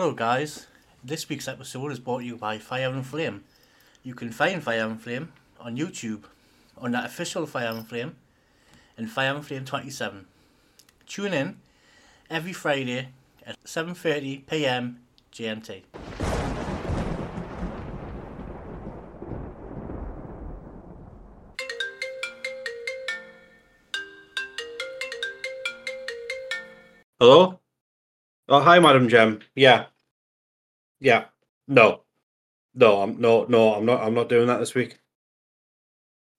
Hello, guys. This week's episode is brought to you by Fire and Flame. You can find Fire and Flame on YouTube, on that official Fire and Flame, and Fire and Flame 27. Tune in every Friday at 7:30 p.m. GMT. Hello? Oh, hi, Madam Gem. Yeah. Yeah. Hmm. No. No, I'm no, no, I'm not. I'm not doing that this week.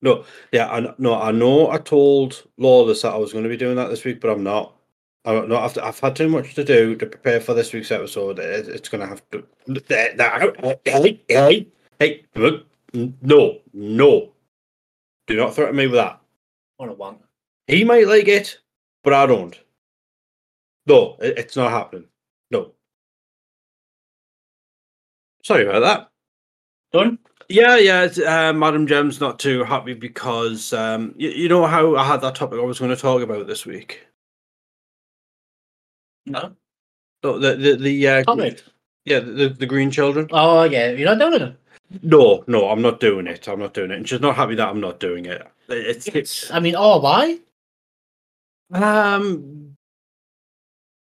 No, yeah, I no, I know. I told Lawless that I was going to be doing that this week, but I'm not. I'm not. I've, I've had too much to do to prepare for this week's episode. It, it's going to have to. Hey, hey, hey, no, no. Do not threaten me with that. What a one. He might like it, but I don't. No, it, it's not happening. Sorry about that. Done? Yeah, yeah. Uh, Madam Gem's not too happy because um, you, you know how I had that topic I was going to talk about this week. No. Oh, the the the uh, yeah the the green children. Oh, yeah. You're not doing it. No, no, I'm not doing it. I'm not doing it. And she's not happy that I'm not doing it. It's it's I mean, oh, why? Um,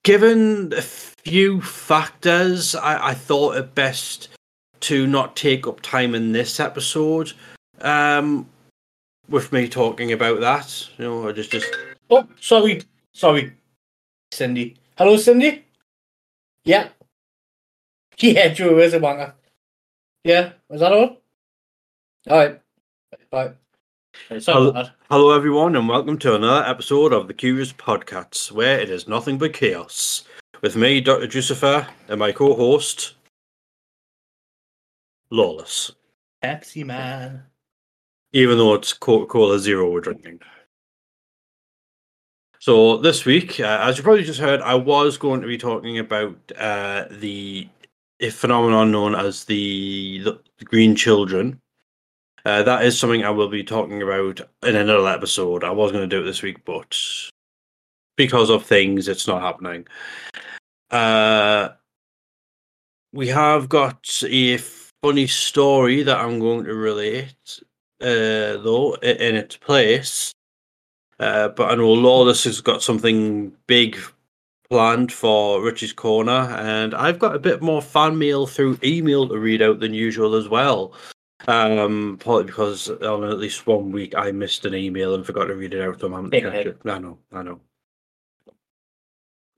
given a few factors, I, I thought it best to not take up time in this episode. Um, with me talking about that, you know, I just just Oh, sorry. Sorry. Cindy. Hello, Cindy? Yeah. Yeah, Drew is a wanker. Yeah, was that all? Alright. Alright. Sorry that. hello everyone, and welcome to another episode of the Curious Podcats, where it is nothing but chaos. With me, Dr. Jucifer, and my co-host, Lawless. Pepsi Man. even though it's Coca Cola Zero we're drinking. So this week, uh, as you probably just heard, I was going to be talking about uh, the a phenomenon known as the, the green children. Uh, that is something I will be talking about in another episode. I was going to do it this week, but because of things, it's not happening. Uh, we have got a funny story that I'm going to relate uh, though in its place. Uh, but I know Lawless has got something big planned for Richie's Corner, and I've got a bit more fan mail through email to read out than usual as well. Um, partly because on at least one week I missed an email and forgot to read it out, so to Big catch up. I know, I know.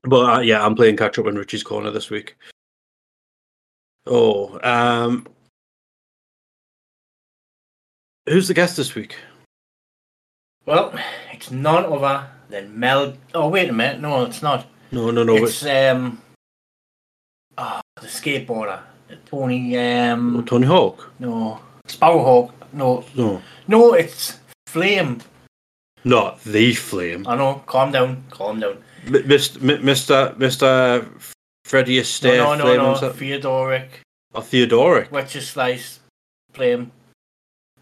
But uh, yeah, I'm playing catch up in Richie's Corner this week. Oh, um, who's the guest this week? Well, it's none other than Mel. Oh, wait a minute. No, it's not. No, no, no. it's um. Oh, the skateboarder. Tony. it's Um. Tony Hawk. No. Sparrowhawk. No. No, No, it's Flame. not the Flame. I know. Calm down. Calm down. M- Mr. M- Mr. Mr. Freddie Astaire No, no, no, no. Theodoric. Or Theodoric. Witcher Slice. Flame.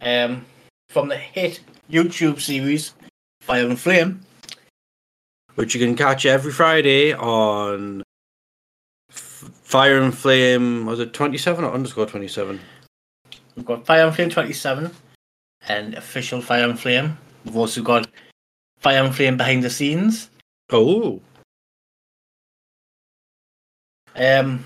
Um. From the hit YouTube series Fire and Flame. which you can catch every Friday on F- Fire and Flame. Was it twenty seven or underscore twenty seven? We've got Fire and Flame 27 and official Fire and Flame. We've also got Fire and Flame behind the scenes. Oh, Um,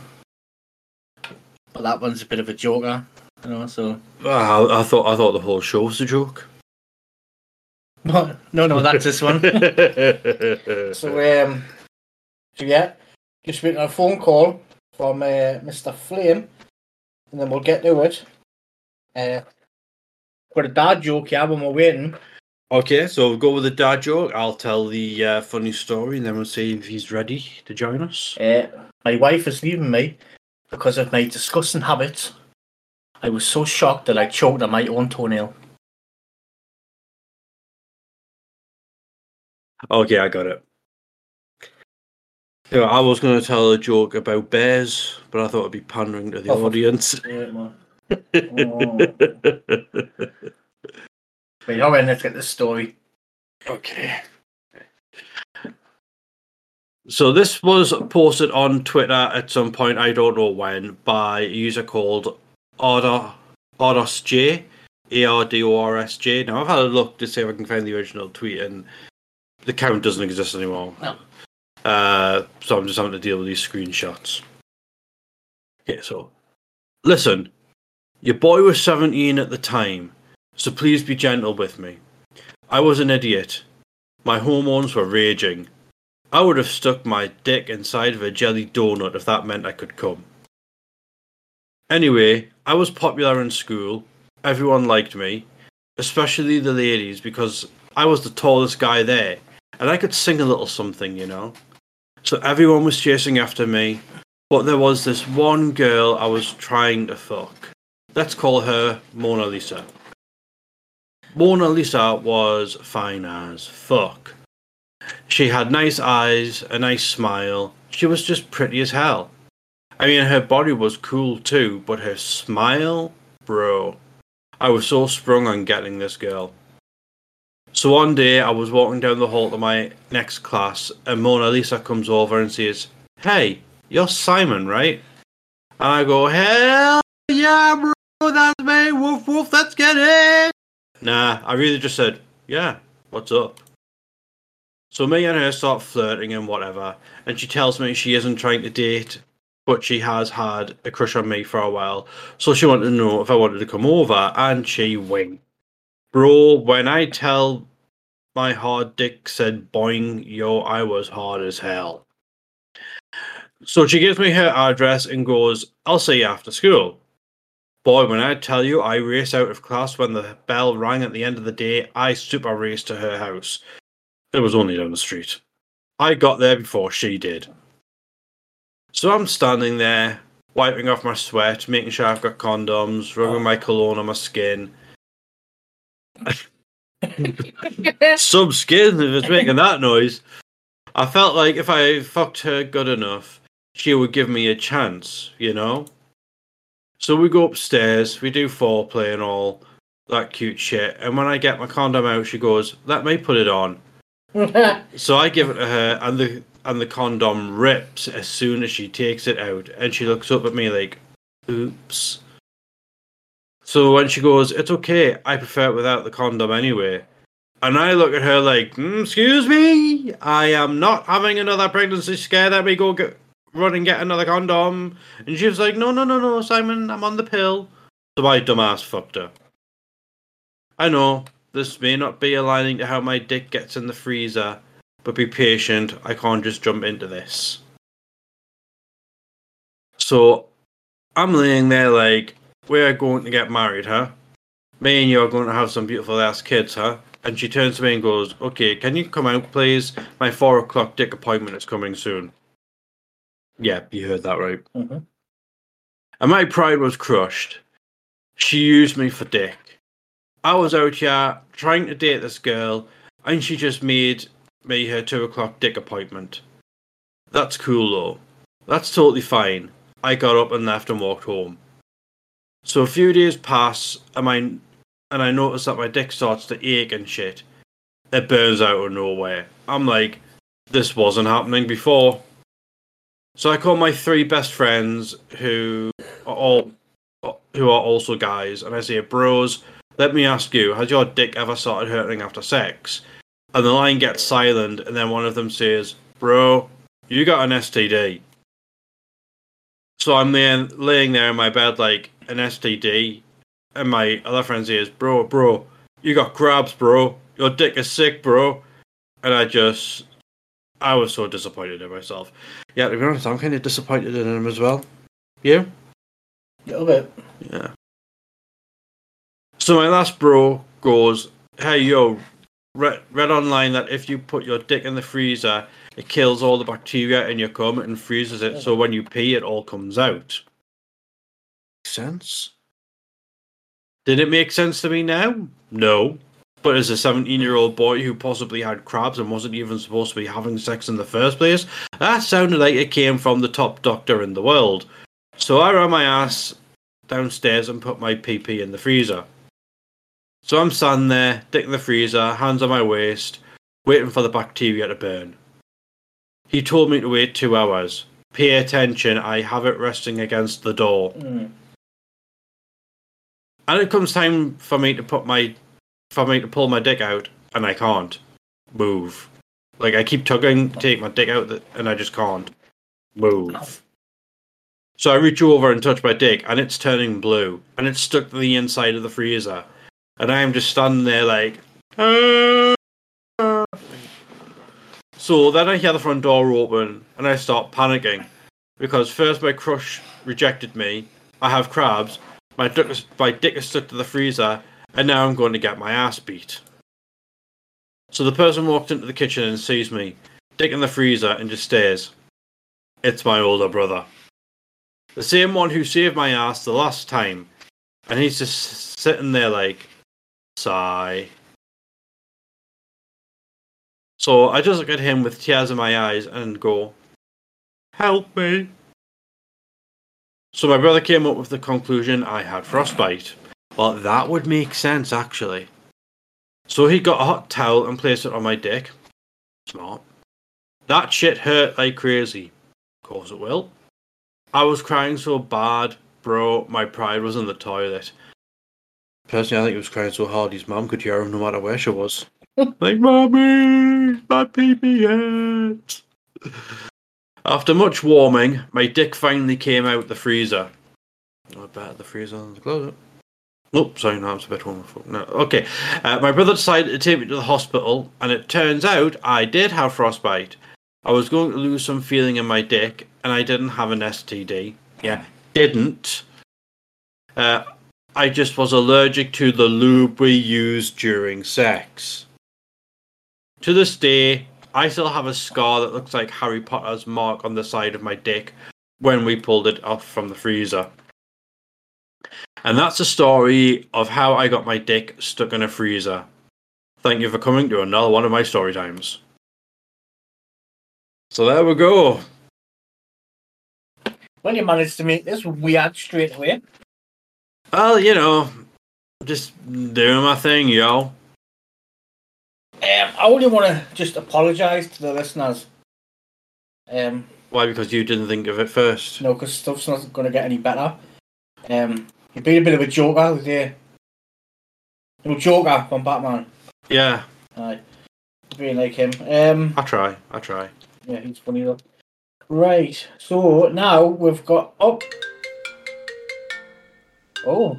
but that one's a bit of a joker, you know. So I, I thought I thought the whole show was a joke. no, no, no, that's this one. So um, so yeah, just waiting on a phone call from uh, Mr. Flame, and then we'll get to it. Uh, got a dad joke here when we're waiting. okay, so we'll go with the dad joke. I'll tell the uh, funny story, and then we'll see if he's ready to join us. Uh, my wife is leaving me because of my disgusting habits. I was so shocked that I choked on my own toenail. Okay, I got it. Yeah, I was going to tell a joke about bears, but I thought it'd be pandering to the Oh, audience. Wait, man. Wait, alright, let's get this story. okay. So this was posted on Twitter at some point, I don't know when, by a user called Ardos J. A R D O R S J. Now I've had a look to see if I can find the original tweet and the account doesn't exist anymore. No. Uh, so I'm just having to deal with these screenshots. Okay, so listen, your boy was 17 at the time, so please be gentle with me. I was an idiot. My hormones were raging. I would have stuck my dick inside of a jelly donut if that meant I could come. Anyway, I was popular in school. Everyone liked me, especially the ladies, because I was the tallest guy there, and I could sing a little something, you know. So everyone was chasing after me, but there was this one girl I was trying to fuck. Let's call her Mona Lisa. Mona Lisa was fine as fuck. She had nice eyes, a nice smile. She was just pretty as hell. I mean, her body was cool too, but her smile, bro. I was so sprung on getting this girl. So one day I was walking down the hall to my next class, and Mona Lisa comes over and says, Hey, you're Simon, right? And I go, Hell yeah, bro, that's me. Woof woof, let's get it. Nah, I really just said, Yeah, what's up? So me and her start flirting and whatever, and she tells me she isn't trying to date, but she has had a crush on me for a while. So she wanted to know if I wanted to come over, and she winked. Bro, when I tell my hard dick said boing, yo, I was hard as hell. So she gives me her address and goes, I'll see you after school. Boy, when I tell you I race out of class when the bell rang at the end of the day, I super raced to her house. It was only down the street. I got there before she did. So I'm standing there, wiping off my sweat, making sure I've got condoms, rubbing my cologne on my skin. Some skin if it's making that noise. I felt like if I fucked her good enough, she would give me a chance, you know? So we go upstairs, we do foreplay and all that cute shit. And when I get my condom out, she goes, Let me put it on. So I give it to her, and the and the condom rips as soon as she takes it out, and she looks up at me like, "Oops." So when she goes, "It's okay. I prefer it without the condom anyway," and I look at her like, mm, "Excuse me, I am not having another pregnancy scare. Let me go get run and get another condom." And she was like, "No, no, no, no, Simon, I'm on the pill." So my dumbass fucked her. I know this may not be aligning to how my dick gets in the freezer, but be patient. I can't just jump into this. So I'm laying there like, we're going to get married, huh? Me and you are going to have some beautiful ass kids, huh? And she turns to me and goes, Okay, can you come out, please? My four o'clock dick appointment is coming soon. Yeah, you heard that right. hmm And my pride was crushed. She used me for dick. I was out here trying to date this girl, and she just made me her two o'clock dick appointment. That's cool though. That's totally fine. I got up and left and walked home. So a few days pass, and I and I notice that my dick starts to ache and shit. It burns out of nowhere. I'm like, this wasn't happening before. So I call my three best friends who are all who are also guys, and I say, bros, let me ask you, has your dick ever started hurting after sex? And the line gets silent, and then one of them says, Bro, you got an STD. So I'm there, laying there in my bed like an STD, and my other friend says, Bro, bro, you got crabs, bro. Your dick is sick, bro. And I just, I was so disappointed in myself. Yeah, to be honest, I'm kind of disappointed in him as well. You? A little bit. Yeah. So my last bro goes, "Hey yo, read, read online that if you put your dick in the freezer, it kills all the bacteria in your cum and freezes it, so when you pee, it all comes out." Sense? Did it make sense to me now? No. But as a 17 year old boy who possibly had crabs and wasn't even supposed to be having sex in the first place, that sounded like it came from the top doctor in the world. So I ran my ass downstairs and put my PP in the freezer. So I'm standing there, dick in the freezer, hands on my waist, waiting for the bacteria to burn. He told me to wait two hours. Pay attention, I have it resting against the door. Mm. And it comes time for me to put my for me to pull my dick out and I can't move. Like I keep tugging, to take my dick out and I just can't move. So I reach over and touch my dick and it's turning blue and it's stuck to the inside of the freezer. And I am just standing there like "Ah." So then I hear the front door open and I start panicking because first my crush rejected me. I have crabs. My dick is, my dick is stuck to the freezer, and now I'm going to get my ass beat. So the person walks into the kitchen and sees me, dick in the freezer, and just stares. It's my older brother. The same one who saved my ass the last time, and he's just sitting there like, sigh. So I just look at him with tears in my eyes and go, Help me. So my brother came up with the conclusion I had frostbite. Well, that would make sense actually. So he got a hot towel and placed it on my dick. Smart. That shit hurt like crazy. Of course it will. I was crying so bad, bro, my pride was in the toilet. Personally, I think he was crying so hard his mum could hear him no matter where she was. like, Mommy, my pee pee hurts. After much warming, my dick finally came out the freezer. I bet the freezer and the closet. Oh, sorry, no, it's a bit warm. No, okay. Uh, my brother decided to take me to the hospital, and it turns out I did have frostbite. I was going to lose some feeling in my dick, and I didn't have an STD. Yeah, didn't. Uh, I just was allergic to the lube we used during sex. To this day, I still have a scar that looks like Harry Potter's mark on the side of my dick when we pulled it off from the freezer. And that's the story of how I got my dick stuck in a freezer. Thank you for coming to another one of my story times. So there we go. Well, you managed to make this weird straight away. Well, you know, just doing my thing, yo. Um, I only want to just apologise to the listeners. Um, Why? Because you didn't think of it first. no, because stuff's not going to get any better. Um, you've been a bit of a joker with you. No Joker from Batman. Yeah, Aye. Being like him. Um, I try. I try. yeah, he's funny though. Right, so now we've got oh, oh,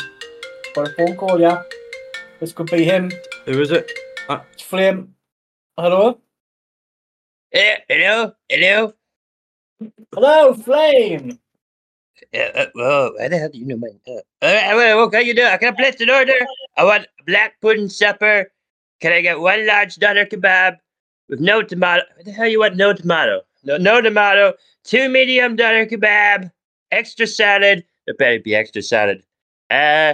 got a phone call. Yeah, this could be him. Who is it? It's Flame. Hello, Yeah, hello, hello. hello, Flame. Uh, uh, whoa, why the hell do you know my? Uh, uh, well, what can you do? I can place an order? I want black pudding supper. Can I get one large doner kebab with no tomato? What the hell you want? No tomato. No, no tomato. Two medium doner kebab. Extra salad. There better be extra salad. Uh,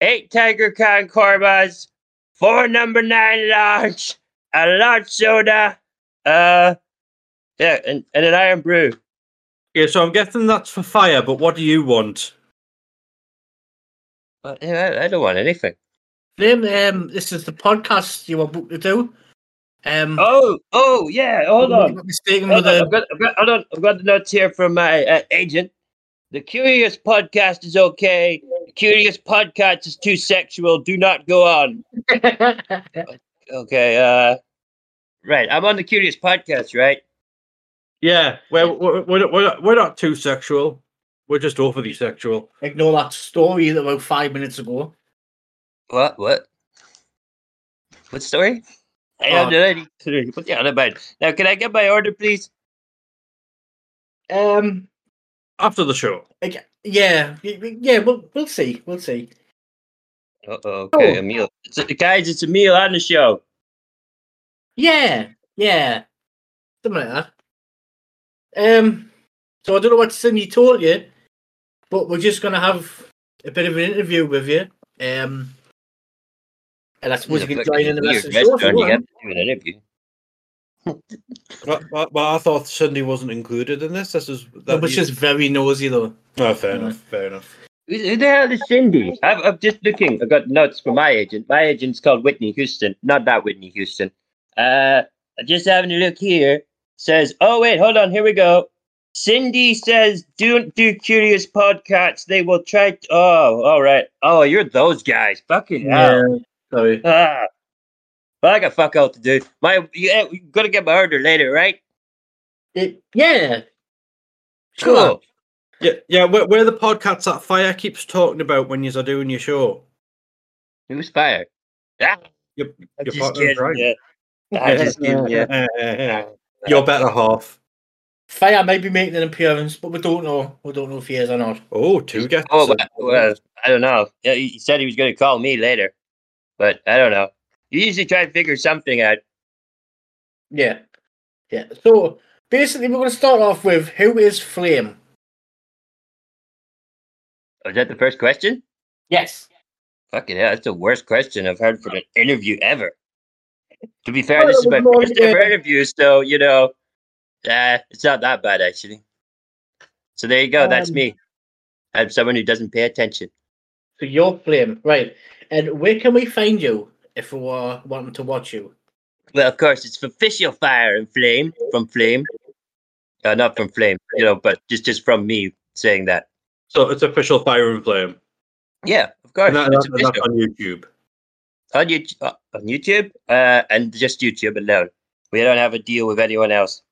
eight tiger con kormas. Four number nine large. A large soda. Uh, yeah, and, and an Irn-Bru. Yeah, so I'm guessing that's for fire, but what do you want? Well, yeah, I, I don't want anything. Flame. Um, this is the podcast you were booked to do. Um, Oh, oh, yeah. Hold I'm on. not mistaken Hold with on. the I've got, I've got, hold on. I've got the notes here from my uh, agent. The Curious podcast is okay. The Curious podcast is too sexual. Do not go on. Okay. Uh, right. I'm on the Curious podcast, right? Yeah, we're we're we're not, we're not, we're not too sexual. We're just overly sexual. ignore that story about five minutes ago. What? What? What story? I don't know any- Put the other mind. Now, can I get my order, please? Um, After the show. Okay. yeah, y- y- yeah. We'll we'll see. We'll see. Uh-oh, okay, Oh. a meal. It's a, guys, it's a meal on the show. Yeah, yeah, something like that. Um, so I don't know what Cindy told you, but we're just gonna have a bit of an interview with you. Um, and I suppose you can Look, join in the weird rest of the show if you restaurant, you want. have to do an interview. But, but, but I thought Cindy wasn't included in this. This is No, that but you- she's very nosy though. Oh, fair Yeah. enough. Fair enough. Who who the hell is Cindy? I'm, I'm just looking. I got notes from my agent. My agent's called Whitney Houston. Not that Whitney Houston. Uh, I'm just having a look here. Says, "Oh wait, hold on. Here we go." Cindy says, "Don't do curious podcasts. They will try." To- oh, all right. Oh, you're those guys. Fucking hell. Sorry. Ah. Well, I got fuck out to do. My, yeah, we gotta get my order later, right? It, yeah. Cool. Yeah, yeah. Where, where the podcasts that Fire keeps talking about when you're doing your show. Who's fired? Yeah. Your, I'm just kidding. right. Yeah. I'm just kidding. Yeah. Your better half. Fire may be making an appearance, but we don't know. We don't know if he is or not. Oh, two gets. Oh, well, well, I don't know. Yeah, he said he was going to call me later, but I don't know. You usually try to figure something out. Yeah. Yeah. So basically, we're going to start off with who is Flame? Oh, was that the first question? Yes. Fucking hell, that's the worst question I've heard for an interview ever. To be fair, this is my first ever interview, so you know, uh, it's not that bad actually. So there you go. That's Um, me. I'm someone who doesn't pay attention. So you're Flame, right? And where can we find you if we are wanting to watch you? Well, of course, it's official fire and flame from Flame. Uh, not from Flame, you know, but just just from me saying that. So it's official Fire and Flame. Yeah, of course, And that- it's that- that's on YouTube. On YouTube, uh, on YouTube, uh, and just YouTube alone. We don't have a deal with anyone else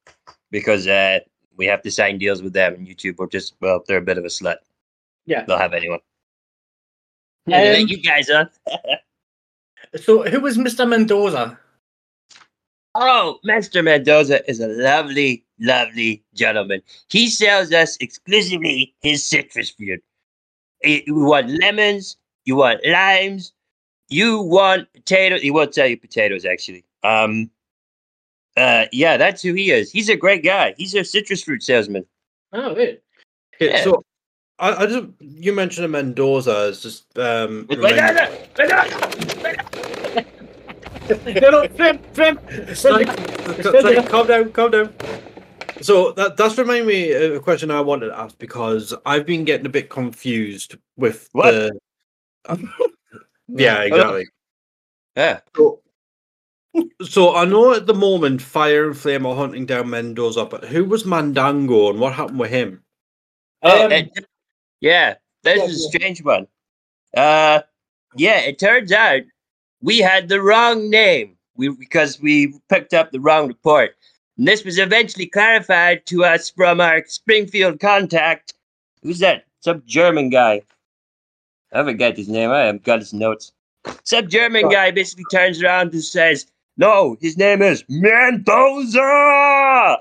because uh, we have to sign deals with them. And YouTube are just well, they're a bit of a slut. Yeah. They'll have anyone. Yeah, Um, you guys on. So was Mr. Mendoza? Oh, Master Mendoza is a lovely, lovely gentleman. He sells us exclusively his citrus fruit. You want lemons, you want limes, you want potatoes. He won't sell you potatoes, actually. Um, uh, yeah, that's who he is. He's a great guy. He's a citrus fruit salesman. Oh, wait. Okay, Yeah. so I, I just you mentioned a Mendoza as just um. Remind- no, no. no, no, Flame, Flame. Sorry, sorry, calm down, calm down. So that that's reminding me of a question I wanted to ask because I've been getting a bit confused with What? the. Yeah, exactly. Yeah. So, so I know at the moment Fire and Flame are hunting down Mendoza, but who was Mandango and what happened with him? Oh, Um, it- yeah, this yeah, is a yeah. strange one. Uh, yeah, it turns out we had the wrong name. We because we picked up the wrong report. And this was eventually clarified to us from our Springfield contact. Who's that? Some German guy. I forget his name. I haven't got his notes. Some German Right. guy basically turns around and says, "No, his name is Mendoza,"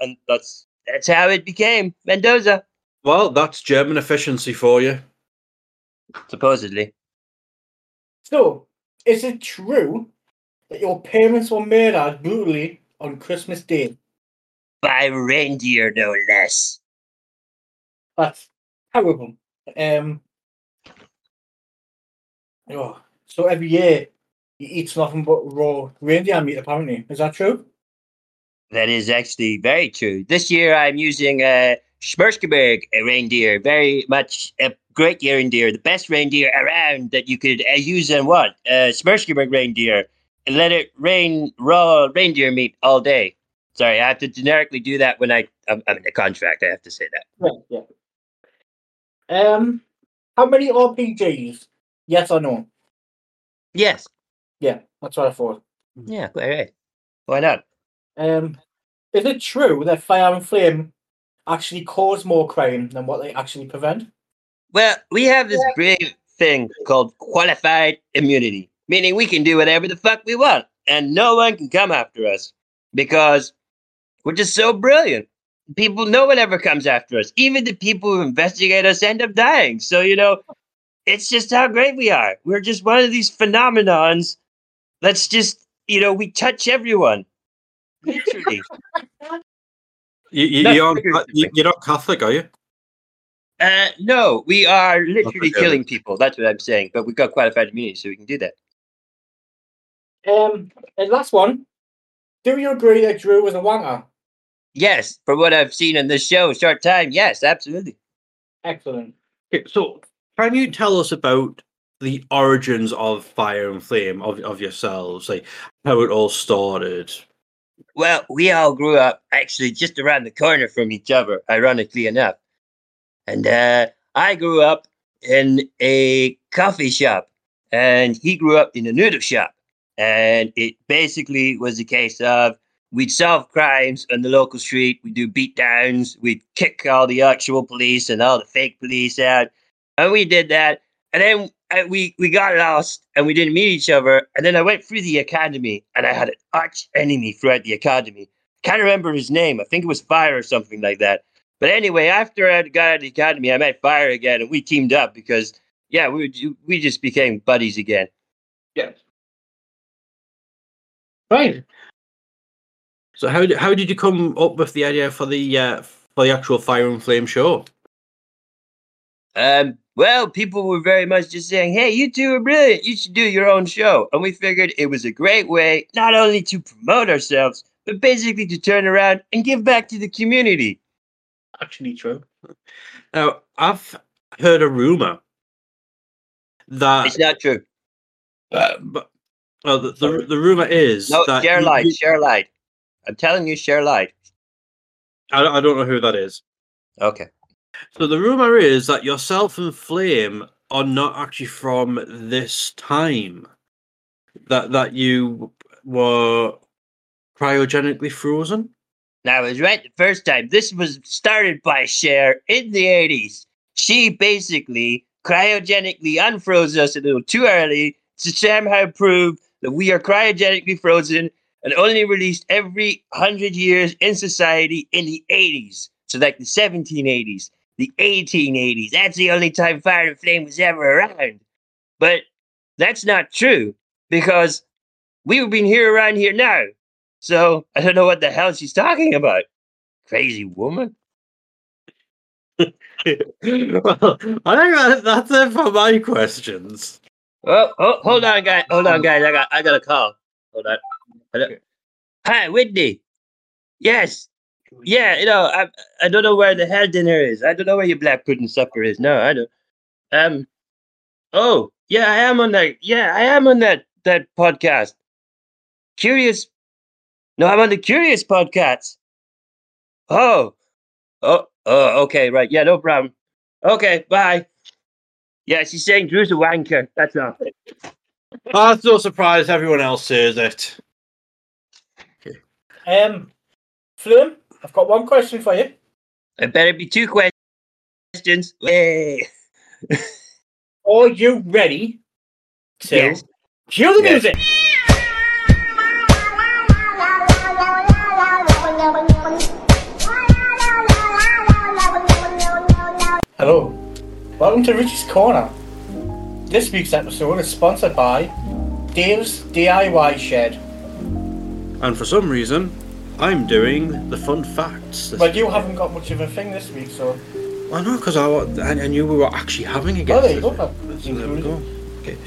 and that's that's how it became Mendoza, Well, that's German efficiency for you. supposedly. So, is it true that your parents were murdered brutally on Christmas Day? by reindeer, no less. That's terrible. Um. Oh, so every year he eats nothing but raw reindeer meat. Apparently, is that true? That is actually very true. This year I'm using a Schmerskeberg reindeer, very much a great reindeer, the best reindeer around that you could uh, use and what? Uh, Schmerskeberg reindeer. Let it rain raw reindeer meat all day. Sorry, I have to generically do that when I I'm, I'm in the contract. I have to say that. Yeah, yeah. Um, how many RPGs? Yes or no? Yes. Yeah, that's what I thought. Yeah. Quite right. Why not? Um, is it true that Fire and Flame actually cause more crime than what they actually prevent? Well, we have this brilliant thing called qualified immunity, meaning we can do whatever the fuck we want, and no one can come after us because we're just so brilliant. People, no one ever comes after us. Even the people who investigate us end up dying. So you know, it's just how great we are. We're just one of these phenomenons. That's just you know, we touch everyone. Literally. You, you, That's you're, on- you- you're not Catholic, are you? uh, no, we are literally forget killing people. That's what I'm saying. But we've got qualified immunity, so we can do that. Um, and last one. Do you agree that Drew was a wanker? Yes, from what I've seen in this show, short time, yes, absolutely. Excellent. Okay, so can you tell us about the origins of Fire and Flame of, of yourselves, like how it all started? Well, we all grew up actually just around the corner from each other, ironically enough. And uh, I grew up in a coffee shop, and he grew up in a noodle shop. And it basically was a case of we'd solve crimes on the local street, we'd do beat downs, we'd kick all the actual police and all the fake police out. And we did that. And then we, we got lost and we didn't meet each other. And then I went through the academy and I had an arch enemy throughout the academy. I can't remember his name. I think it was Fire or something like that. But anyway, after I got out of the academy, I met Fire again and we teamed up because, yeah, we, we just became buddies again. Yeah. Right. So how did how did you come up with the idea for the uh, for the actual Fire and Flame show? Um, well, people were very much just saying, hey, you two are brilliant. You should do your own show. And we figured it was a great way not only to promote ourselves, but basically to turn around and give back to the community. Actually, true. Now I've heard a rumor that It's not true. uh, but well, the, the the rumor is No, that share light, you- share light. I'm telling you, share light. I, I don't know who that is. Okay. So the rumor is that yourself and Flame are not actually from this time. That that you were cryogenically frozen. That was right the first time. This was started by Cher in the 80s. She basically cryogenically unfroze us a little too early to somehow prove that we are cryogenically frozen and only released every 100 years in society in the 80s. So, like the 1780s, the 1880s. That's the only time Fire and Flame was ever around. But that's not true because we've been here around here now. So I don't know what the hell she's talking about. Crazy woman. well, I think that, that's it for my questions. Oh, oh, hold on, guys. Hold on, guys. I got, I got a call. Hold on. Hello. Hi, Whitney. Yes. Yeah, you know, I, I don't know where the hell dinner is. I don't know where your black pudding supper is. No, I don't. Um. Oh, yeah, I am on that. Yeah, I am on that that podcast. Curious. No, I'm on the Curious podcast. Oh. Oh. Oh. Okay. Right. Yeah. No problem. Okay. Bye. Yeah, she's saying Drew's a wanker. That's all. That's no surprise. Everyone else says it. Um, Flame, I've got one question for you. It better be two questions. Hey. Are you ready to Yes. cue the Yes. music? Hello, welcome to Richie's Corner. This week's episode is sponsored by Dave's DIY Shed. And for some reason, I'm doing the fun facts. This Well, you haven't got much of a thing this week, so I know because I, wa- I I knew we were actually having a oh, there you go. this There we go. Okay.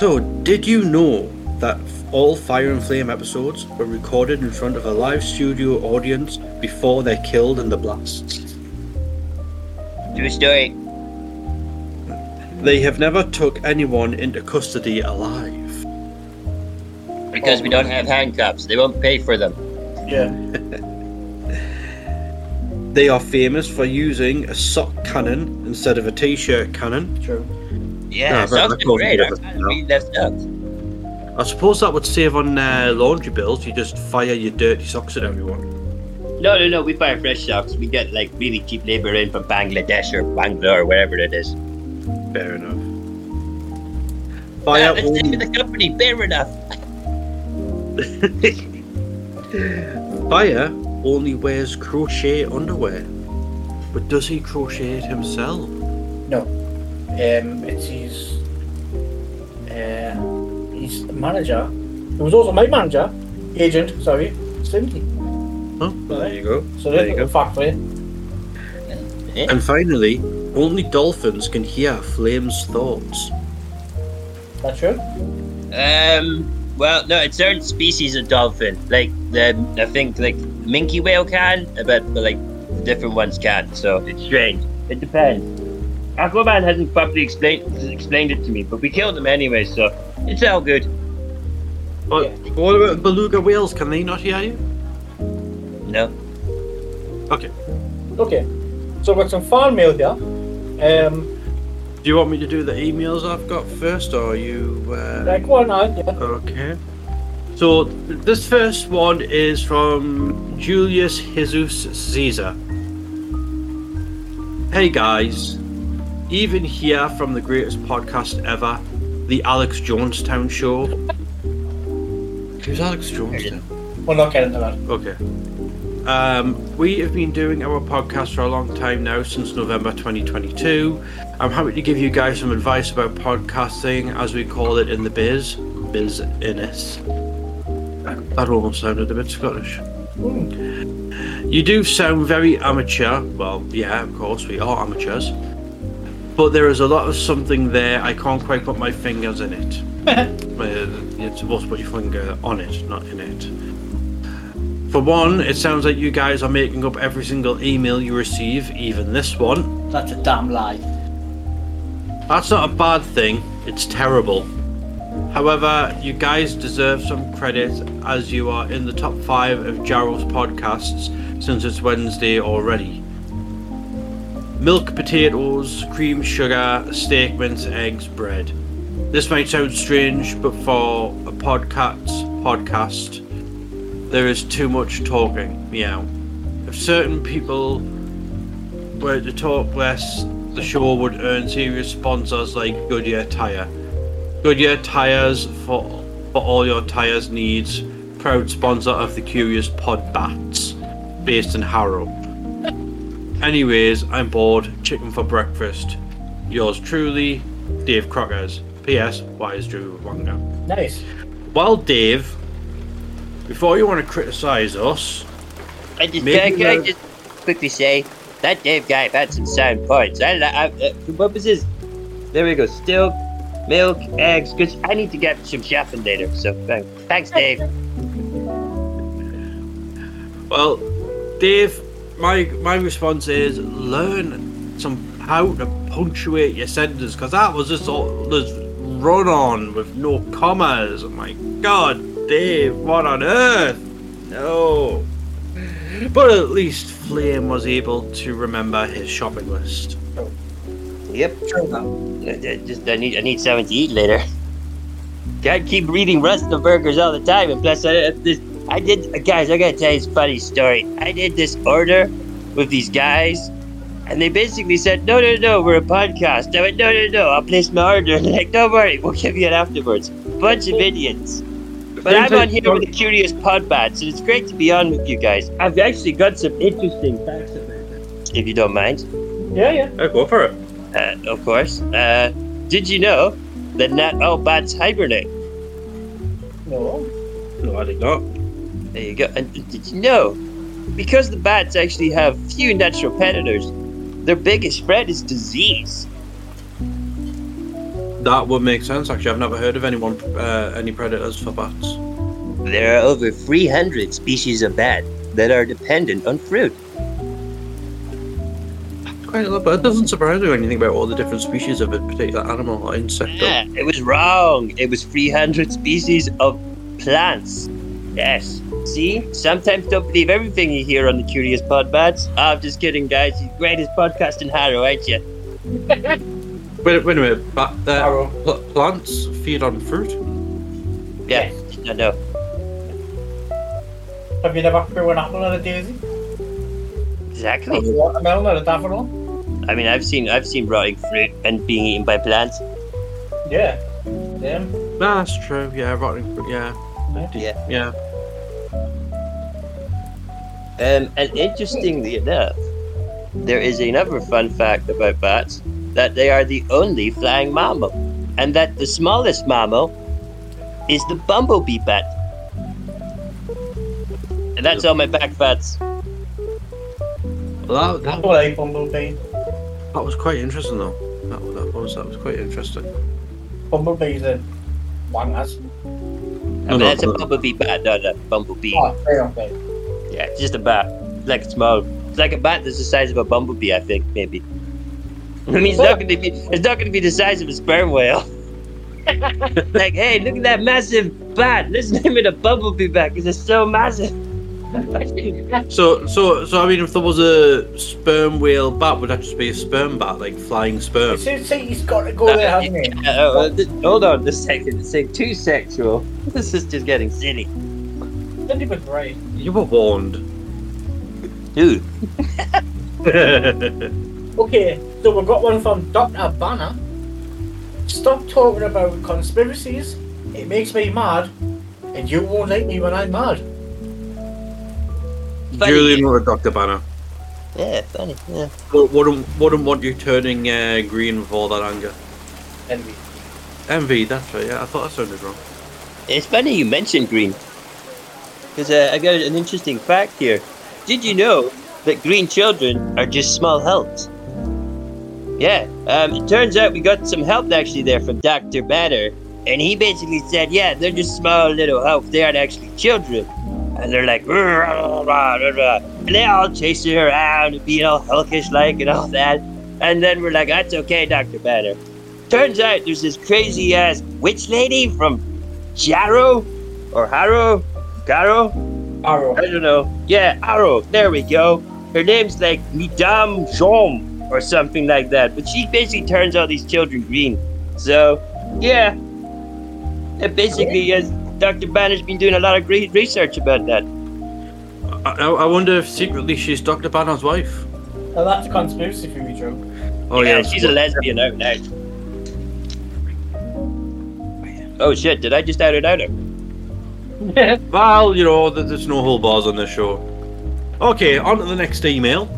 So, did you know that all Fire and Flame episodes were recorded in front of a live studio audience before they're killed in the blasts? True story. They have never took anyone into custody alive. Because we don't have handcuffs. They won't pay for them. Yeah. They are famous for using a sock cannon instead of a t-shirt cannon. True. Yeah, Yeah, but sounds that great. I'm it, kind you that. I suppose that would save on uh, laundry bills. You just fire your dirty socks at everyone. No, no, no. We buy fresh socks. We get like really cheap labor in from Bangladesh or Bangla or wherever it is. Fair enough. Yeah, Fire that's the name of the company. Fair enough. Fire only wears crochet underwear. But does he crochet it himself? No. Um, it's his. Uh, his manager, who was also my manager, agent. Sorry, Slinky. Oh, well, there you go. So There there's you go. fact for you. And finally, only dolphins can hear Flame's thoughts. That true? Um. Well, no, it's certain species of dolphin. Like the, I think like minke whale can, but but like different ones can't. So it's strange. It depends. Aquaman hasn't properly explained explained it to me, but we killed him anyway, so it's all good. But what about beluga whales? Can they not hear you? No. Okay. Okay. So we've got some fan mail here. Um, Do you want me to do the emails I've got first, or are you? Uh... like one on, yeah. Okay. So this first one is from Julius Jesus Caesar. Hey guys, even here from the greatest podcast ever, the Alex Jonestown Show. Who's Alex Jonestown? We're not getting to that. Okay. Um, we have been doing our podcast for a long time now, since November 2022. I'm happy to give you guys some advice about podcasting, as we call it in the biz, biz innis. That almost sounded a bit Scottish. You do sound very amateur. Well, yeah, of course, we are amateurs. But there is a lot of something there. I can't quite put my fingers in it. Uh, You're supposed to put your finger on it, not in it. For one, it sounds like you guys are making up every single email you receive, even this one. That's a damn lie. That's not a bad thing, it's terrible. However, you guys deserve some credit as you are in the top 5 of Jarrow's podcasts since it's Wednesday already. Milk, potatoes, cream, sugar, steak, mince, eggs, bread. This might sound strange, but for a podcast, podcast, there is too much talking. Meow. If certain people were to talk less, the show would earn serious sponsors like Goodyear Tire. Goodyear Tires for for all your tires needs. Proud sponsor of the Curious Pod Bats, based in Harrow. Anyways, I'm bored. Chicken for breakfast. Yours truly, Dave Crockers. P.S. Why is Drew Wanga? Nice. Well, Dave, before you want to criticise us, I just can, I- can I just quickly say that Dave guy had some sound points. I, I, uh, what was his? There we go. Still, milk, eggs. Cause I need to get some shopping later. So thanks, thanks Dave. Well, Dave, my my response is learn some how to punctuate your sentences because that was just all this run on with no commas. Oh my God, Dave, what on earth? No. But at least Flame was able to remember his shopping list. Yep. Uh, I, I just I need I need something to eat later. Can't keep reading Rusta burgers all the time. And plus, I, I- this I did uh, guys. I gotta tell you this funny story. I did this order with these guys, and they basically said, "No, no, no, we're a podcast." I went, "No, no, no, I'll place my order." And they're like, "Don't worry, we'll give you it afterwards." Bunch of idiots. But I'm on here with the Curious Podbats, and it's great to be on with you guys. I've actually got some interesting facts about it, if you don't mind. Yeah, yeah. Yeah, go for it. Uh, of course. Uh, did you know that not all bats hibernate? No. No, I did not. There you go. And did you know? Because the bats actually have few natural predators, their biggest threat is disease. That would make sense. Actually, I've never heard of anyone uh, any predators for bats. There are over 300 species of bat that are dependent on fruit. Quite a lot, but it doesn't surprise me when you think about all the different species of a particular animal or insect. Yeah, it was wrong. It was 300 species of plants. Yes. See? Sometimes don't believe everything you hear on the Curious Pod Bats. Oh, I'm just kidding, guys. You're the greatest podcast in Harrow, ain't you? Wait, wait a minute. But uh, pl- plants feed on fruit. Yeah. I know. Have you never threw an apple at a daisy? Exactly. Or a watermelon at a daffodil? I mean, I've seen I've seen rotting fruit and being eaten by plants. Yeah. Them. Nah, that's true. Yeah, rotting fruit. Yeah, Yeah. yeah. Um, and interestingly enough, there is another fun fact about bats that they are the only flying mammal, and that the smallest mammal is the bumblebee bat. And that's all my back bats. Well, that, that, Apple bumblebee. that was quite interesting, though. That, was- that was that was quite interesting. Bumblebees and wangers. I mean, that's a bumblebee bat, not a bumblebee. Oh, okay. Yeah, it's just a bat. It's like a small. It's like a bat that's the size of a bumblebee, I think, maybe. I mean, it's not going to be. It's not going to be the size of a sperm whale. like, hey, look at that massive bat. Let's name it a bumblebee bat because it's so massive. So, so, so, I mean, if there was a sperm whale bat, would that just be a sperm bat, like flying sperm? See, see, he's got to go there, hasn't he? Uh, uh, th- hold on just a second. Say too sexual. This is just getting silly. Then he was right. You were warned. Dude. Okay, so we've got one from Dr. Banner. Stop talking about conspiracies. It makes me mad, and you won't like me when I'm mad. Funny. Julian or Dr. Banner. Yeah, funny. Yeah. Wou- Wouldn't, wouldn't want you turning uh, green with all that anger. Envy. Envy, that's right, yeah, I thought that sounded wrong. It's funny you mentioned green. Because uh, I got an interesting fact here. Did you know that green children are just small helps? Yeah, um, it turns out we got some help actually there from Dr. Banner. And he basically said, yeah, they're just small little helps. They aren't actually children. And they're like, "Rah, rah, rah, rah." and they all chase her around and being all hulkish like and all that. And then we're like, that's okay, Dr. Banner. Turns out there's this crazy ass witch lady from Jarrow or Harrow, Garrow. Arrow. I don't know. Yeah, Arrow. There we go. Her name's like Madame Jom or something like that. But she basically turns all these children green. So, yeah. And basically, as Dr. Banner's been doing a lot of great research about that. I, I I wonder if secretly she's Dr. Banner's wife. Now that's a conspiracy theory, Joe. Oh, yeah, yeah. she's a lesbian oh, out now. Oh shit, did I just out it out her? Well, you know, th- there's no whole bars on this show. Okay, on to the next email.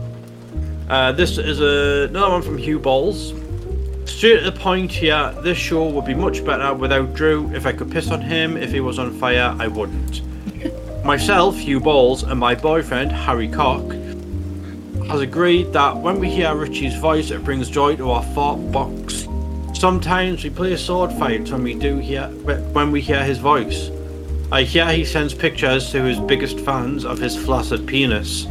Uh, this is a, another one from Hugh Balls. Straight to the point here, this show would be much better without Drew. If I could piss on him if he was on fire, I wouldn't. Myself, Hugh Balls, and my boyfriend, Harry Cock, has agreed that when we hear Richie's voice, it brings joy to our thought box. Sometimes we play sword fights when we do hear when we hear his voice. I hear he sends pictures to his biggest fans of his flaccid penis.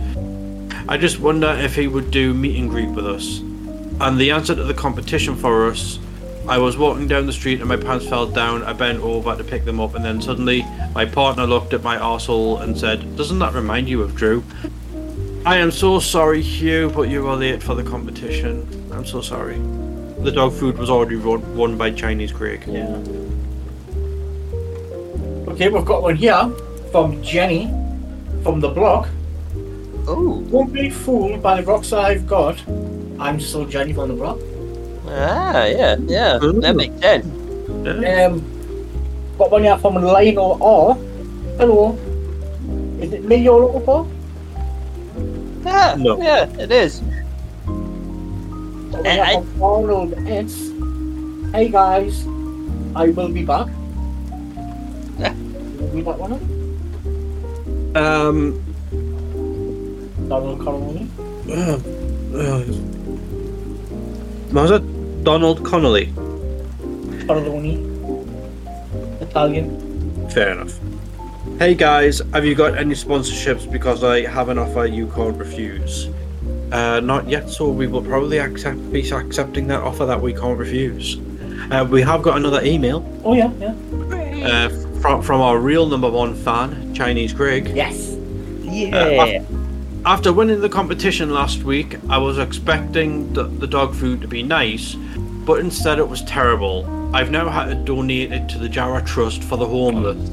I just wonder if he would do meet and greet with us. And the answer to the competition for us, I was walking down the street and my pants fell down. I bent over to pick them up, and then suddenly my partner looked at my arsehole and said, Doesn't that remind you of Drew? I am so sorry, Hugh, but you were late for the competition. I'm so sorry. The dog food was already won, won by Chinese Craig. Yeah. Okay, we've got one here from Jenny from the block. Oh. Won't be fooled by the rocks I've got. I'm still Jenny from the block. Ah, yeah, yeah. That Ooh. makes sense. Yeah. Um, got one here from Lionel R. Hello. Is it me you're looking for? Yeah, No. yeah, it is. Got one Eh, here I- from Arnold S. Hey guys, I will be back. Yeah. We got one. Um, Donald Connolly. uh, uh, was it Donald Connolly? Connolly. Italian. Fair enough. Hey guys, have you got any sponsorships? Because I have an offer you can't refuse. Uh, not yet, so we will probably accept be accepting that offer that we can't refuse. Uh, we have got another email Oh yeah, yeah. uh, from from our real number one fan, Chinese Greg. Yes. Yeah. After winning the competition last week, I was expecting the, the dog food to be nice, but instead it was terrible. I've now had to donate it to the Jarrow Trust for the homeless.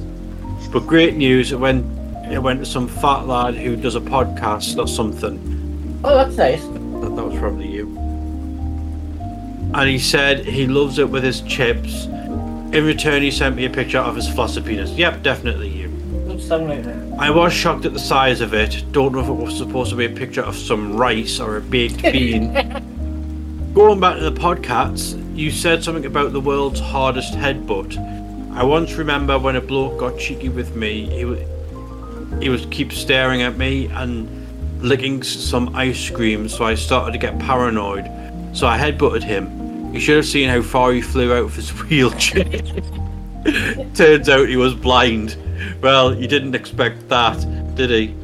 But great news, it went it went to some fat lad who does a podcast or something. Oh, that's nice. That, that was probably you. And he said he loves it with his chips. In return, he sent me a picture of his flaccid penis. Yep, definitely you. Like. I was shocked at the size of it. Don't know if it was supposed to be a picture of some rice or a baked bean. Going back to the podcasts, you said something about the world's hardest headbutt. I once remember when a bloke got cheeky with me. He was he was keep staring at me and licking some ice cream, so I started to get paranoid. So I headbutted him. You should have seen how far he flew out of his wheelchair. Turns out he was blind. Well, you didn't expect that, did he?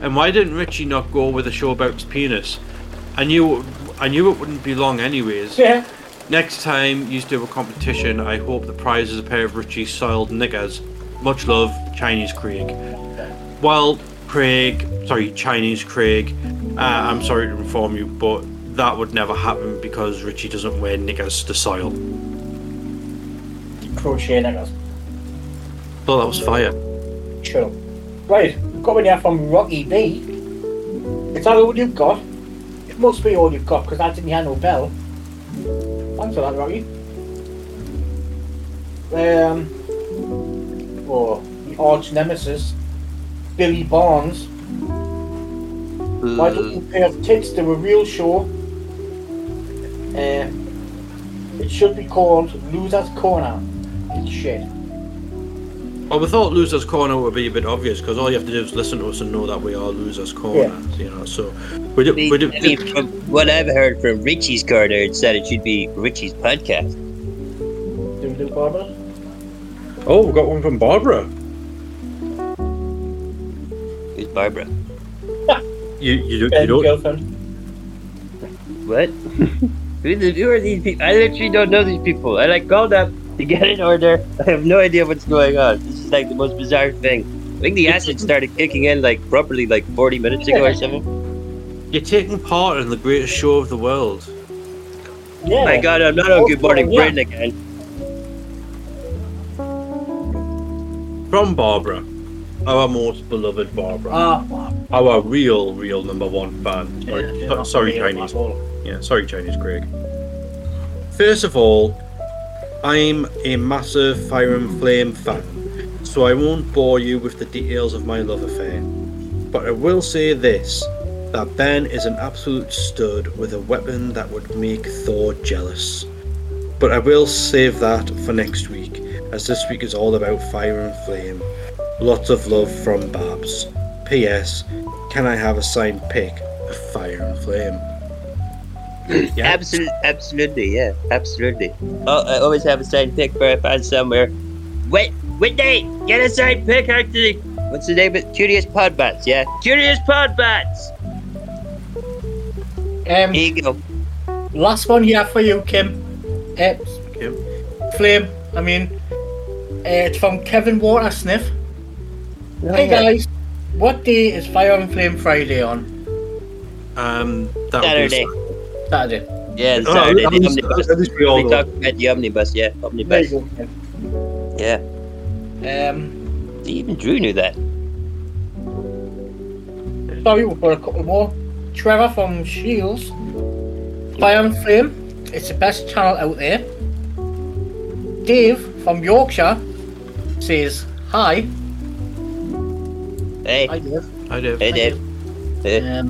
And why didn't Richie not go with a show about his penis? I knew, I knew it wouldn't be long anyways. Yeah. Next time you do a competition, I hope the prize is a pair of Richie soiled knickers. Much love, Chinese Craig. Well, Craig, sorry, Chinese Craig, uh, I'm sorry to inform you, but that would never happen because Richie doesn't wear knickers to soil. Crochet niggas. Well, that was fire. Sure. Right, one here from Rocky B. Is that all you've got? It must be all you've got because that didn't hear no bell. Thanks for that, Rocky. Um, oh, the arch nemesis, Billy Barnes. Why don't you pay off tits to a real show? Uh, it should be called Loser's Corner. It's shit. Well, we thought Losers Corner would be a bit obvious because all you have to do is listen to us and know that we are Losers Corner. Yeah. You know, so we do. We do I mean, from what I've heard from Richie's corner, it said it should be Richie's podcast. Do we do Barbara? oh, we got one from Barbara. Who's Barbara? You you, do, you don't. girlfriend. What? who, the, who are these people? I literally don't know these people. I like called up to get an order. I have no idea what's going on. This is like the most bizarre thing. I think the acid started kicking in like properly like 40 minutes ago or something. You're taking part in the greatest show of the world. Yeah. My God, I'm not on Good Morning Yeah. Britain again. From Barbara, our most beloved Barbara, Ah, our real, real number one fan. yeah, Sorry, yeah, sorry Chinese. Yeah, sorry, Chinese Craig. First of all, I'm a massive Fire and Flame fan, so I won't bore you with the details of my love affair. But I will say this that Ben is an absolute stud with a weapon that would make Thor jealous. But I will save that for next week, as this week is all about Fire and Flame. Lots of love from Babs. P.S. Can I have a signed pic of Fire and Flame? Yeah. Absolutely, absolutely, yeah, absolutely. Oh, I always have a signed pick for I find somewhere. Wait, wait, Nate, get a signed pick out to. What's the name of it? Curious Podcats, yeah. Curious Podcats! Um, Here you go. last one here for you, Kim. Uh, Kim? Flame. I mean, uh, it's from Kevin Watersniff. Oh, Hey guys, what day is Fire and Flame Friday on? Um, that Saturday. Would Saturday. Yeah, the Oh, Saturday, at the least- omnibus. at least we all We talked about the omnibus, yeah, omnibus. you. Yeah, Um, even Drew knew that. sorry, we've got a couple more. Trevor from Shields. Fire and Flame. It's the best channel out there. Dave from Yorkshire says hi. Hey, Hi, Dave. I do. hey, Dave. Hey. Um,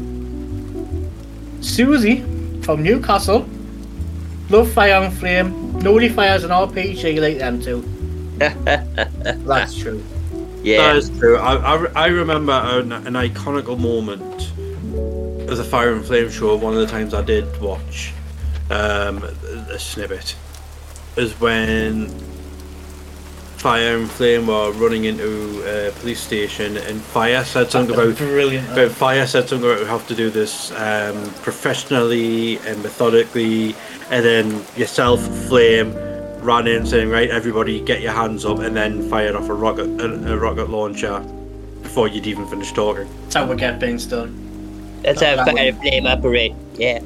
Susie from Newcastle. Love Fire and Flame. Nobody fires an RPG like them two. That's true. yeah, That is true. I, I, I remember an, an iconical moment of the Fire and Flame show. One of the times I did watch um, a snippet is when Fire and Flame were running into a police station, and Fire said something about brilliant. But Fire said something about we have to do this um, professionally and methodically, and then yourself, Flame, ran in saying, "Right, everybody, get your hands up," and then fired off a rocket, a, a rocket launcher before you'd even finished talking. That's how we get things done. that's how fire and flame operate. Yeah.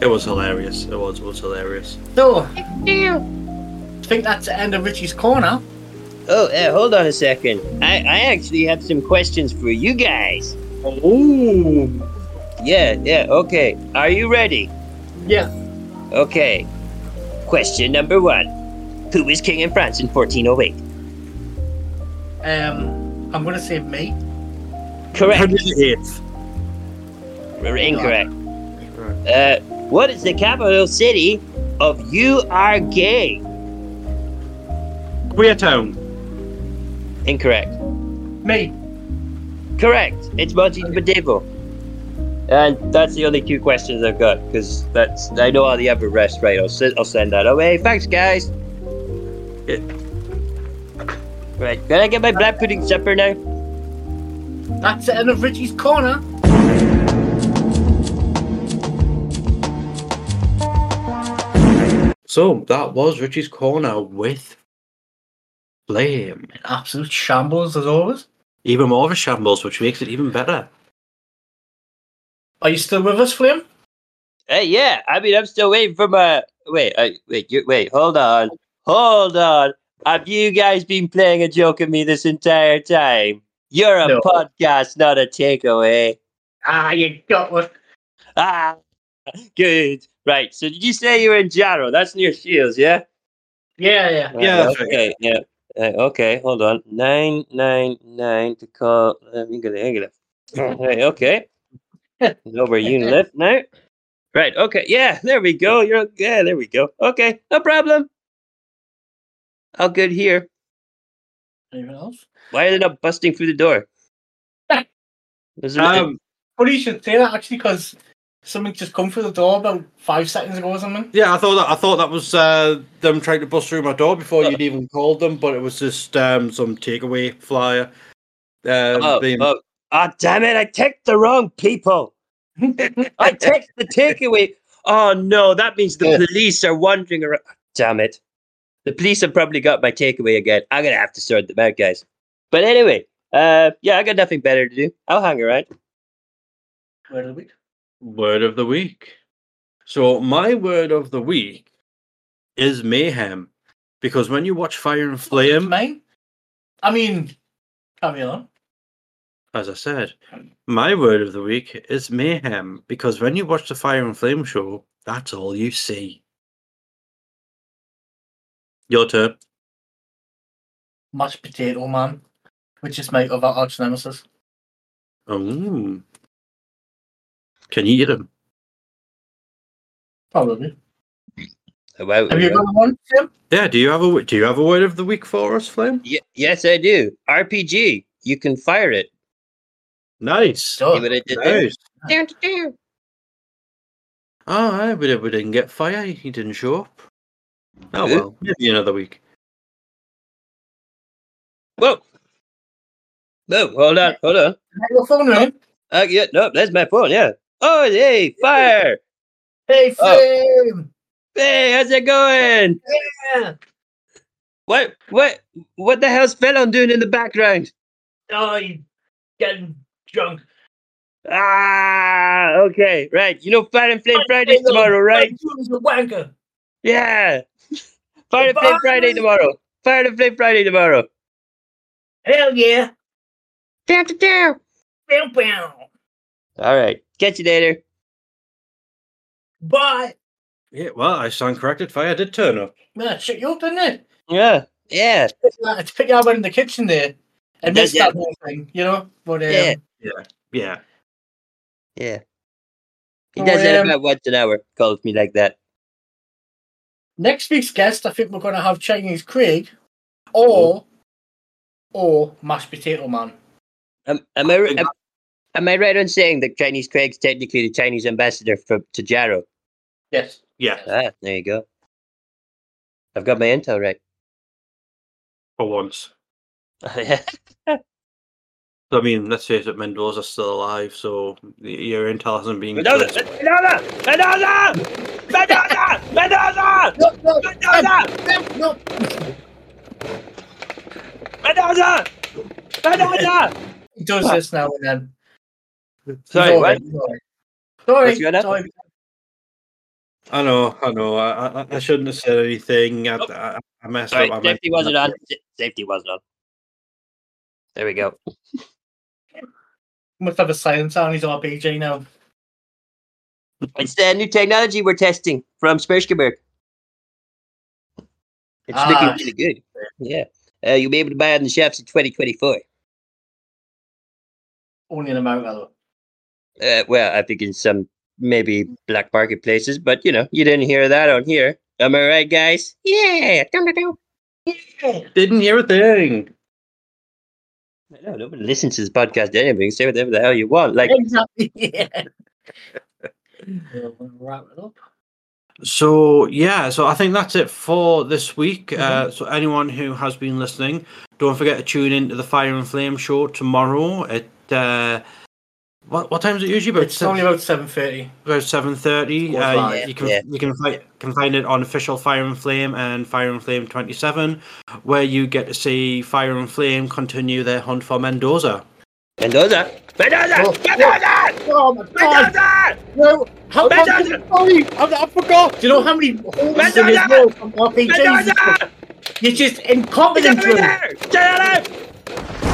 It was hilarious. It was, it was hilarious. So, I think that's the end of Richie's Corner. Oh, uh, hold on a second. I, I actually have some questions for you guys. Oh, Yeah, yeah, okay. Are you ready? Yeah. Okay. Question number one Who was king in France in 1408? Um, I'm gonna say me. Correct. Henry the Incorrect. Uh, what is the capital city of You Are Gay? Queer Town. Incorrect. Me. Correct. It's Montevideo. And that's the only two questions I've got because that's I know all the other rest. Right, I'll send I'll send that away. Thanks, guys. Yeah. Right, can I get my black pudding supper now? That's the end of Richie's Corner. So that was Richie's corner with Flame. Absolute shambles as always. Even more of a shambles, which makes it even better. Are you still with us, Flame? Hey, yeah. I mean, I'm still waiting for my. Wait, uh, wait, you, wait. Hold on, hold on. Have you guys been playing a joke at me this entire time? You're a No. podcast, not a takeaway. Ah, you got one. Ah, good. Right. So did you say you were in Jarrow? That's near Shields, yeah? Yeah, yeah. Right, Yeah. Okay. Yeah. Uh, okay. Hold on. Nine nine nine to call. Let me get it. I get it. Right, okay. know where you live now. Right. Okay. Yeah. There we go. You're yeah. There we go. Okay. No problem. All good here. Anyone else? Why are they not busting through the door? Is there- Um, Funny you should say that actually, because something just come through the door about five seconds ago or something. yeah, I thought that I thought that was uh, them trying to bust through my door before you'd even called them, but it was just um, some takeaway flyer. Um, oh, being- oh, ah, damn it! I text the wrong people. I text the takeaway. Oh no, that means the police are wandering around. Damn it. The police have probably got my takeaway again. I'm gonna have to sort them out, guys. But anyway, uh yeah, I got nothing better to do. I'll hang around. Word of the week. Word of the week. So my word of the week is mayhem, because when you watch Fire and Flame, Mine? I mean, carry on. as I said, my word of the week is mayhem, because when you watch the Fire and Flame show, that's all you see. Your turn. Mashed potato man, which is my other arch nemesis. Oh. Can you eat them? Probably. Wow. Have you got one, Tim? Yeah. Do you have a Do you have a word of the week for us, Flame? Ye- yes, I do. RPG. You can fire it. Nice. See Sure. what I did there? Nice. Down to down. Oh, I we, we didn't get fire. He didn't show up. Oh Who? well, maybe another week. Whoa. No, hold on, hold on. Your phone ring. Uh, yeah, no, that's my phone. Yeah. Oh, hey, fire! Hey, Oh. Flame. Hey, how's it going? Yeah. What, what, what the hell's Felon doing in the background? Oh, you getting drunk. Ah, okay, right. You know, Fire and Flame Friday tomorrow, right? Wanker. Yeah. Fire and Flame Friday tomorrow. Fire and Flame Friday tomorrow. Hell yeah. Down to down. Bow, bow. All right. Catch you later. Bye. Yeah. Well, I stand corrected. Fire did turn up. Man, shut you up, didn't it? Yeah. Yeah. It's pick you up in the kitchen there. I missed Yeah, that whole thing, you know? But, um, Yeah. Yeah. Yeah. Yeah. He Oh, does that um, about once an hour. Calls me like that. Next week's guest, I think we're going to have Chinese Craig or or mashed potato man. Am, am I am, am I right on saying that Chinese Craig's technically the Chinese ambassador for to Jarrow? Yes. Yeah. Ah, there you go. I've got my intel right. For once. yeah. I mean, let's face it, Mendoza's still alive, so your intel hasn't been. Mendoza! good. Mendoza! Mendoza! Mendoza! Mendoza! No, no, Mendoza! no, Mendoza! Mendoza! He does this now and then. He's Sorry, all what? right, he's all right. Sorry, What's going on? sorry. I know, I know. I, I, I shouldn't have said anything. I, I, I messed Sorry, up. I meant- safety wasn't on. Safety wasn't on. There we go. Must have a silence on his RPG now. It's the new technology we're testing from Spershkeberg. It's Ah. looking really good. Yeah. Uh, you'll be able to buy it in the shelves in 2024. Only in America though. Uh, well, I think in some maybe black market places, but you know, you didn't hear that on here. Am I right, guys? Yeah. Didn't hear a thing. I know nobody listens to this podcast anyway. Say whatever the hell you want. Like, Exactly. Yeah. Wrap it up. So yeah, so I think that's it for this week. Mm-hmm. Uh, so anyone who has been listening, don't forget to tune in to the Fire and Flame show tomorrow at uh, what what time is it usually? About It's only about seven thirty. about seven thirty. Uh, five. you can Yeah. you can fi- can find it on official Fire and Flame and Fire and Flame twenty seven, where you get to see Fire and Flame continue their hunt for Mendoza. Mendoza! Mendoza! Oh, Mendoza! Oh my god! Mendoza! No, how Mendoza! Mendoza! Sorry, I, I forgot. Do you know how many holes in his Mendoza! nose from RPGs? Mendoza! You're just He's incompetent. over Will. there! Stay alive!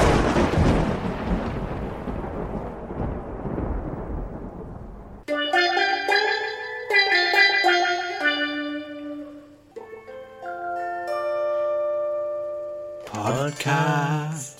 Podcast.